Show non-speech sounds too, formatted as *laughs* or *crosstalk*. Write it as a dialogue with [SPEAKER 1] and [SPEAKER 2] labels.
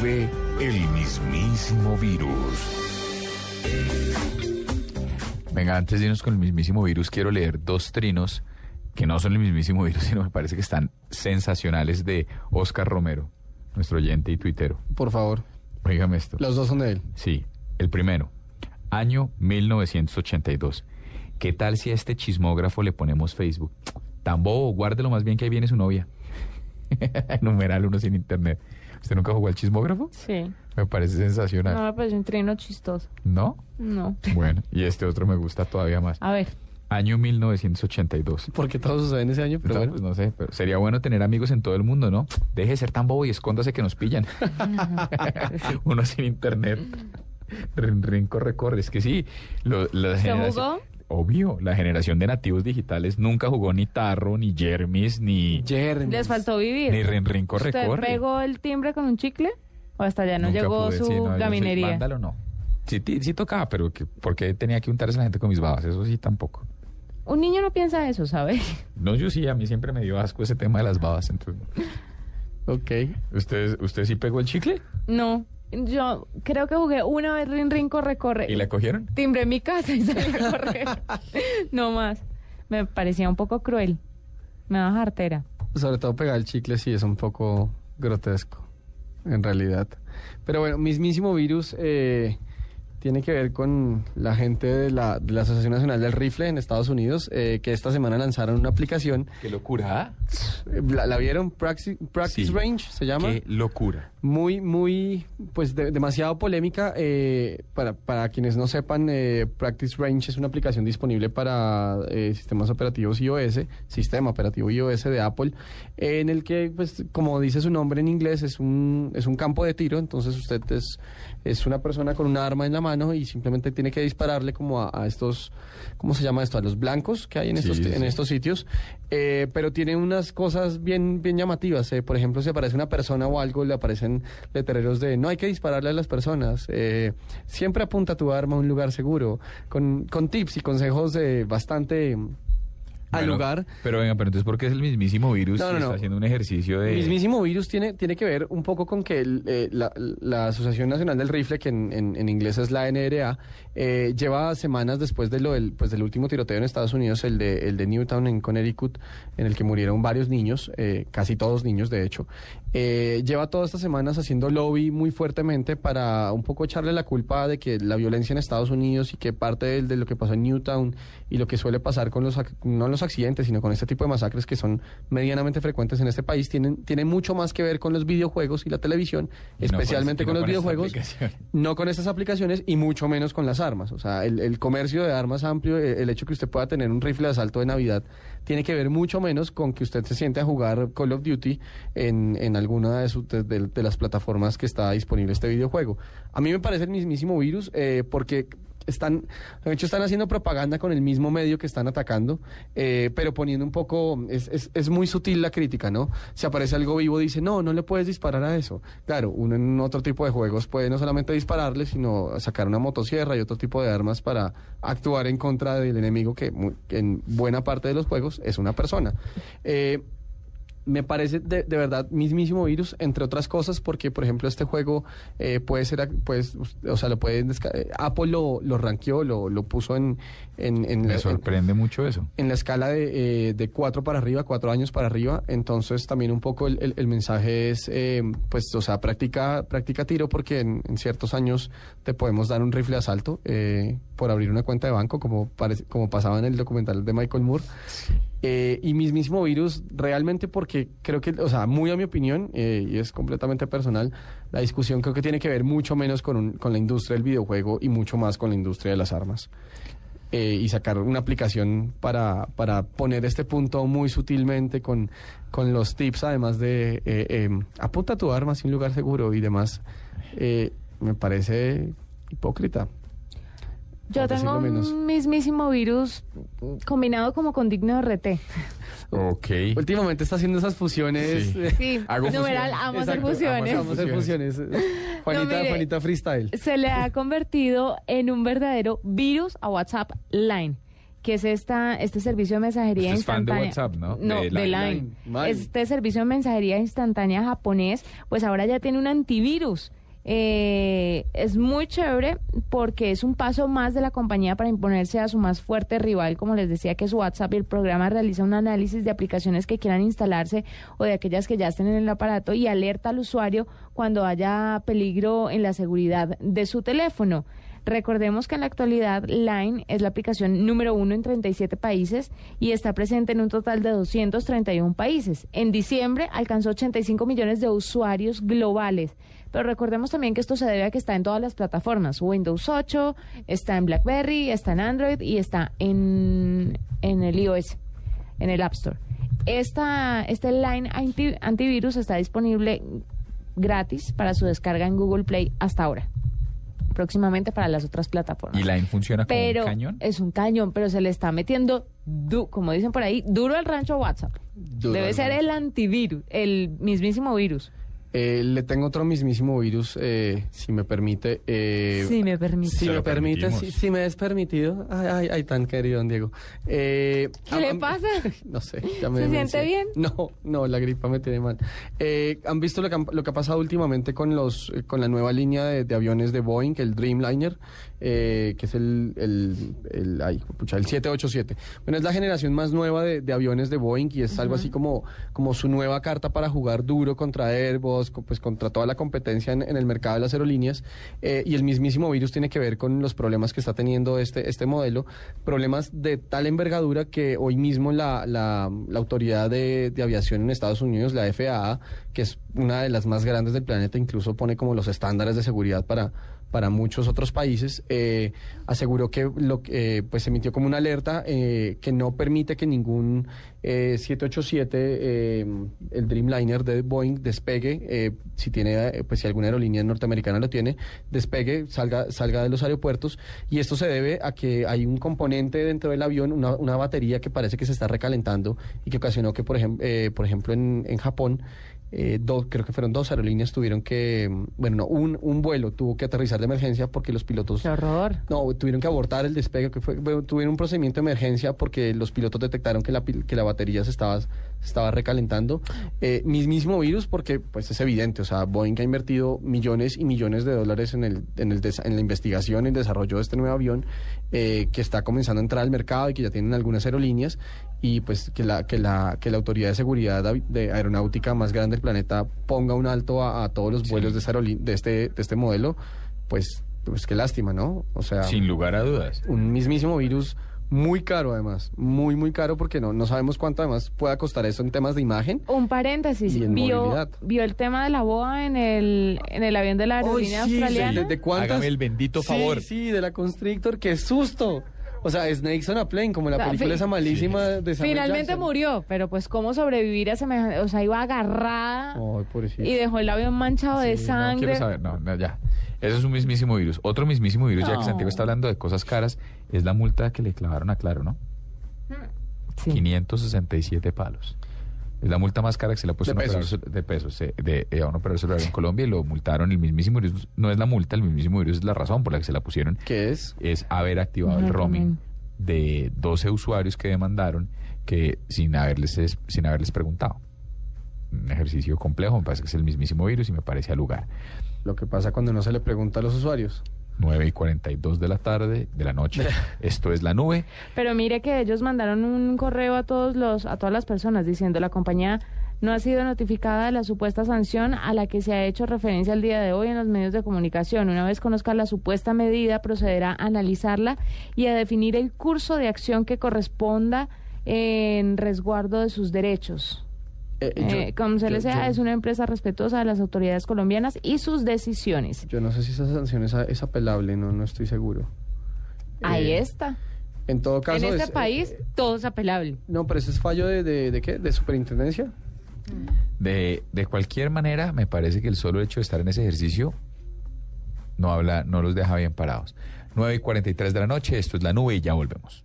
[SPEAKER 1] nube el mismísimo virus.
[SPEAKER 2] Venga, antes de irnos con el mismísimo virus, quiero leer dos trinos que no son el mismísimo virus, *laughs* sino me parece que están sensacionales de Oscar Romero, nuestro oyente y tuitero.
[SPEAKER 3] Por favor.
[SPEAKER 2] Oígame esto.
[SPEAKER 3] Los dos son de él.
[SPEAKER 2] Sí, el primero, año 1982. ¿Qué tal si a este chismógrafo le ponemos Facebook? Tan bobo, guárdelo más bien que ahí viene su novia. *laughs* Numeral uno sin internet. ¿Usted nunca jugó al chismógrafo?
[SPEAKER 4] Sí.
[SPEAKER 2] Me parece sensacional.
[SPEAKER 4] No me parece un trino chistoso.
[SPEAKER 2] ¿No?
[SPEAKER 4] No.
[SPEAKER 2] Bueno, y este otro me gusta todavía más.
[SPEAKER 4] A ver.
[SPEAKER 2] Año 1982.
[SPEAKER 3] Porque todo sucede en ese año, pero
[SPEAKER 2] No,
[SPEAKER 3] bueno.
[SPEAKER 2] pues no sé, pero sería bueno tener amigos en todo el mundo, ¿no? Deje de ser tan bobo y escóndase que nos pillan. *laughs* Uno sin internet. Rin, rin, corre, corre. Es que sí. lo- la
[SPEAKER 4] ¿Se
[SPEAKER 2] generación-
[SPEAKER 4] jugó?
[SPEAKER 2] Obvio, la generación de nativos digitales nunca jugó ni Tarro, ni Jermis, ni,
[SPEAKER 3] Jeremy.
[SPEAKER 4] Les faltó vivir.
[SPEAKER 2] ni Rin, rin, corre,
[SPEAKER 4] ¿Usted
[SPEAKER 2] corre.
[SPEAKER 4] pegó el timbre con un chicle? ¿O hasta allá no
[SPEAKER 2] Nunca
[SPEAKER 4] llegó
[SPEAKER 2] pude,
[SPEAKER 4] su
[SPEAKER 2] sí, no, yo soy
[SPEAKER 4] gaminería?
[SPEAKER 2] vándalo, no. Sí, sí tocaba, pero que, ¿por qué tenía que untarse la gente con mis babas? Eso sí, tampoco.
[SPEAKER 4] Un niño no piensa eso, ¿sabe? *laughs*
[SPEAKER 2] No, yo sí, a mí siempre me dio asco ese tema de las babas. Entonces,
[SPEAKER 3] Ok.
[SPEAKER 2] ¿usted, ¿Usted sí pegó el chicle?
[SPEAKER 4] No. Yo creo que jugué una vez rin rin corre corre.
[SPEAKER 2] ¿Y la cogieron?
[SPEAKER 4] Timbré mi casa y salí a correr. *laughs* no más. Me parecía un poco cruel. Me daba jartera.
[SPEAKER 3] Sobre todo pegar el chicle sí es un poco grotesco, en realidad. Pero bueno, mismísimo virus eh, tiene que ver con la gente de la, de la Asociación Nacional del Rifle en Estados Unidos, eh, que esta semana lanzaron una aplicación.
[SPEAKER 2] ¡Qué locura!
[SPEAKER 3] Eh, ¿La, la vieron? Praxis, Practice
[SPEAKER 2] Sí.
[SPEAKER 3] Range se llama.
[SPEAKER 2] ¡Qué locura!
[SPEAKER 3] Muy, muy, pues de- demasiado polémica. eh, para, para quienes no sepan, eh, Practice Range es una aplicación disponible para eh, sistemas operativos iOS, sistema operativo iOS de Apple, en el que, pues, como dice su nombre en inglés, es un, es un campo de tiro. Entonces usted es, es una persona con un arma en la mano y simplemente tiene que dispararle como a, a estos, ¿cómo se llama esto? A los blancos que hay en, estos,
[SPEAKER 2] sí.
[SPEAKER 3] en estos sitios. Eh, pero tiene unas cosas bien, bien llamativas. eh. Por ejemplo, si aparece una persona o algo, le aparecen letreros de no hay que dispararle a las personas. eh, siempre apunta tu arma a un lugar seguro. Con, con tips y consejos de bastante al
[SPEAKER 2] Bueno,
[SPEAKER 3] lugar.
[SPEAKER 2] Pero venga, pero entonces, ¿por qué es el mismísimo virus
[SPEAKER 3] No,
[SPEAKER 2] está haciendo un ejercicio de...
[SPEAKER 3] El mismísimo virus tiene, tiene que ver un poco con que el, eh, la, la Asociación Nacional del Rifle, que en, en- en inglés es la NRA, eh, lleva semanas después de lo del, pues del último tiroteo en Estados Unidos, el de, el de Newtown en Connecticut, en el que murieron varios niños, eh, casi todos niños de hecho, eh, lleva todas estas semanas haciendo lobby muy fuertemente para un poco echarle la culpa de que la violencia en Estados Unidos y que parte de, lo que pasó en Newtown y lo que suele pasar con los, ac- no los accidentes, sino con este tipo de masacres que son medianamente frecuentes en este país, tienen, tienen mucho más que ver con los videojuegos y la televisión,
[SPEAKER 2] Y
[SPEAKER 3] especialmente
[SPEAKER 2] no
[SPEAKER 3] con los
[SPEAKER 2] con
[SPEAKER 3] videojuegos, no con estas aplicaciones y mucho menos con las armas. O sea, el, el comercio de armas amplio, eh, el hecho que usted pueda tener un rifle de asalto de Navidad, tiene que ver mucho menos con que usted se siente a jugar Call of Duty en, en alguna de, sus- de, de- de las plataformas que está disponible este videojuego. A mí me parece el mismísimo virus eh, porque están, de hecho están haciendo propaganda con el mismo medio que están atacando, eh, pero poniendo un poco, es, es, es muy sutil la crítica, ¿no? Si aparece algo vivo dice, no, no le puedes disparar a eso. Claro, uno en otro tipo de juegos puede no solamente dispararle, sino sacar una motosierra y otro tipo de armas para actuar en contra del enemigo que, que en buena parte de los juegos es una persona. Eh, me parece de, de verdad mismísimo virus, entre otras cosas, porque por ejemplo este juego eh, puede ser, pues, o sea, lo pueden eh, Apple lo, lo rankeó, lo, lo puso en, en, en la-
[SPEAKER 2] Me
[SPEAKER 3] en-
[SPEAKER 2] sorprende mucho eso.
[SPEAKER 3] en la escala de, eh, de cuatro para arriba, cuatro años para arriba, entonces también un poco el, el- el mensaje es, eh, pues, o sea, practica, practica tiro porque en, en ciertos años te podemos dar un rifle de asalto eh, por abrir una cuenta de banco, como, parece, como pasaba en el documental de Michael Moore. Eh, y mismísimo virus, realmente porque creo que, o sea, muy a mi opinión, eh, y es completamente personal, la discusión creo que tiene que ver mucho menos con, un- con la industria del videojuego y mucho más con la industria de las armas. Eh, y sacar una aplicación para, para poner este punto muy sutilmente con, con los tips, además de eh, eh, apunta tu arma hacia un lugar seguro y demás, eh, me parece hipócrita.
[SPEAKER 4] Yo tengo un mismísimo virus combinado como con digno de RT.
[SPEAKER 2] Ok.
[SPEAKER 3] Últimamente está haciendo esas fusiones.
[SPEAKER 2] Sí.
[SPEAKER 3] eh,
[SPEAKER 4] Sí,
[SPEAKER 2] Hago
[SPEAKER 4] numeral,
[SPEAKER 2] fusiones.
[SPEAKER 4] amo hacer fusiones.
[SPEAKER 3] Vamos a hacer fusiones. *laughs* Juanita,
[SPEAKER 4] mire.
[SPEAKER 3] Juanita Freestyle.
[SPEAKER 4] se le ha convertido en un verdadero virus a WhatsApp Line. que es esta, este servicio de mensajería
[SPEAKER 2] Usted es fan de
[SPEAKER 4] instantánea.
[SPEAKER 2] WhatsApp, ¿no?
[SPEAKER 4] No,
[SPEAKER 2] De
[SPEAKER 4] de,
[SPEAKER 2] Line.
[SPEAKER 4] Line.
[SPEAKER 3] Line.
[SPEAKER 4] Este servicio de mensajería instantánea japonés, pues ahora ya tiene un antivirus. Eh, es muy chévere porque es un paso más de la compañía para imponerse a su más fuerte rival, como les decía, que es WhatsApp. Y el programa realiza un análisis de aplicaciones que quieran instalarse o de aquellas que ya estén en el aparato y alerta al usuario cuando haya peligro en la seguridad de su teléfono. Recordemos que en la actualidad Line es la aplicación número uno en 37 países y está presente en un total de 231 países. En diciembre alcanzó 85 millones de usuarios globales. Pero recordemos también que esto se debe a que está en todas las plataformas. Windows 8, está en BlackBerry, está en Android y está en, en el iOS, en el App Store. Esta, este Line anti- antivirus está disponible gratis para su descarga en Google Play hasta ahora. Próximamente para las otras plataformas.
[SPEAKER 2] ¿Y Line funciona como
[SPEAKER 4] pero
[SPEAKER 2] un cañón?
[SPEAKER 4] es un cañón, pero se le está metiendo, du- como dicen por ahí, duro al rancho WhatsApp.
[SPEAKER 3] Duro
[SPEAKER 4] Debe ser
[SPEAKER 3] rancho.
[SPEAKER 4] el antivirus, el mismísimo virus.
[SPEAKER 3] Eh, le tengo otro mismísimo virus, eh, si me permite. eh,
[SPEAKER 4] si me permite.
[SPEAKER 3] Si me permite, si, si me es permitido. Ay, ay, ay, tan querido, don Diego. Eh,
[SPEAKER 4] ¿Qué le pasa? *laughs*
[SPEAKER 3] No sé. Ya me
[SPEAKER 4] ¿Se
[SPEAKER 3] demencié.
[SPEAKER 4] siente bien?
[SPEAKER 3] No, no, la gripa me tiene mal. Eh, ¿Han visto lo que, han- lo que ha pasado últimamente con los con la nueva línea de, de aviones de Boeing, el Dreamliner, eh, que es el, el, el, ay, pucha, el 787? Bueno, es la generación más nueva de, de aviones de Boeing y es algo así como, como su nueva carta para jugar duro contra Airbus, pues contra toda la competencia en, el mercado de las aerolíneas. Eh, y el mismísimo virus tiene que ver con los problemas que está teniendo este, este modelo, problemas de tal envergadura que hoy mismo la, la, autoridad de aviación en Estados Unidos, la FAA, que es una de las más grandes del planeta, incluso pone como los estándares de seguridad para para muchos otros países, eh, aseguró que lo eh, pues emitió como una alerta eh, que no permite que ningún eh, 787, eh, el Dreamliner de Boeing, despegue, eh, si tiene, eh, pues si alguna aerolínea norteamericana lo tiene, despegue, salga, salga de los aeropuertos. Y esto se debe a que hay un componente dentro del avión, una, una batería que parece que se está recalentando y que ocasionó que, por, ejem- eh, por ejemplo, en, en Japón, eh, dos, creo que fueron dos aerolíneas tuvieron que, bueno, no, un, un vuelo tuvo que aterrizar de emergencia porque los pilotos
[SPEAKER 4] Qué horror.
[SPEAKER 3] no, tuvieron que abortar el despegue, que fue, tuvieron un procedimiento de emergencia porque los pilotos detectaron que la, que la batería se estaba, estaba recalentando. Eh, mismísimo virus porque pues es evidente, o sea, Boeing ha invertido millones y millones de dólares en, el, en, el en la investigación y el desarrollo de este nuevo avión eh, que está comenzando a entrar al mercado y que ya tienen algunas aerolíneas y pues que la, que la, que la autoridad de seguridad de aeronáutica más grande del planeta ponga un alto a, a todos los vuelos de, de, este, de este modelo, pues, pues qué lástima, ¿no? O sea,
[SPEAKER 2] Sin lugar a dudas.
[SPEAKER 3] un mismísimo virus muy caro además, muy muy caro porque no, no sabemos cuánto además pueda costar eso en temas de imagen.
[SPEAKER 4] Un paréntesis,
[SPEAKER 3] Y en
[SPEAKER 4] vio,
[SPEAKER 3] movilidad.
[SPEAKER 4] vio el tema de la boa en el, en el avión de la aerolínea
[SPEAKER 3] sí,
[SPEAKER 4] australiana.
[SPEAKER 3] ¿De, de cuántas?
[SPEAKER 2] Hágame el bendito
[SPEAKER 3] Sí,
[SPEAKER 2] favor.
[SPEAKER 3] Sí, de la Constrictor, qué susto. O sea, Snakes on a Plane, como la película
[SPEAKER 4] fi-
[SPEAKER 3] esa malísima de Samuel
[SPEAKER 4] Finalmente
[SPEAKER 3] Jackson.
[SPEAKER 4] murió, pero pues cómo sobrevivir a semejante, o sea, iba agarrada y dejó el avión manchado de
[SPEAKER 2] No
[SPEAKER 4] sangre.
[SPEAKER 2] quiero saber, no, no, ya. Eso es un mismísimo virus. Otro mismísimo virus, ya que
[SPEAKER 4] No.
[SPEAKER 2] Santiago está hablando de cosas caras, es la multa que le clavaron a Claro, ¿no?
[SPEAKER 4] Sí.
[SPEAKER 2] 567 palos. Es la multa más cara que se le ha puesto
[SPEAKER 3] De
[SPEAKER 2] operador
[SPEAKER 3] pesos.
[SPEAKER 2] de pesos eh, de, de a un operador celular en Colombia y lo multaron el mismísimo virus. No es la multa, el mismísimo virus es la razón por la que se la pusieron.
[SPEAKER 3] ¿Qué es?
[SPEAKER 2] Es haber activado el roaming
[SPEAKER 4] también.
[SPEAKER 2] de 12 usuarios que demandaron que sin haberles, es- sin haberles preguntado. Un ejercicio complejo, me parece que es el mismísimo virus y me parece al lugar.
[SPEAKER 3] Lo que pasa cuando no se le pregunta a los usuarios.
[SPEAKER 2] 9 y 42 de la tarde, de la noche. *laughs* Esto es la nube.
[SPEAKER 4] Pero mire que ellos mandaron un correo a todos los, a todas las personas diciendo la compañía no ha sido notificada de la supuesta sanción a la que se ha hecho referencia el día de hoy en los medios de comunicación. Una vez conozca la supuesta medida, procederá a analizarla y a definir el curso de acción que corresponda en resguardo de sus derechos.
[SPEAKER 3] Eh,
[SPEAKER 4] Eh, como se les sea,
[SPEAKER 3] yo-
[SPEAKER 4] es una empresa respetuosa de las autoridades colombianas y sus decisiones.
[SPEAKER 3] Yo no sé si esa sanción es, apelable, no, no estoy seguro.
[SPEAKER 4] Ahí
[SPEAKER 3] Eh,
[SPEAKER 4] está.
[SPEAKER 3] En todo caso.
[SPEAKER 4] En este
[SPEAKER 3] es-
[SPEAKER 4] país
[SPEAKER 3] eh,
[SPEAKER 4] todo es apelable.
[SPEAKER 3] no, pero ese es fallo de, de, de qué? ¿De superintendencia?
[SPEAKER 2] De, de cualquier manera, me parece que el solo hecho de estar en ese ejercicio no habla, no los deja bien parados. 9 y 43 de la noche, esto es la nube y ya volvemos.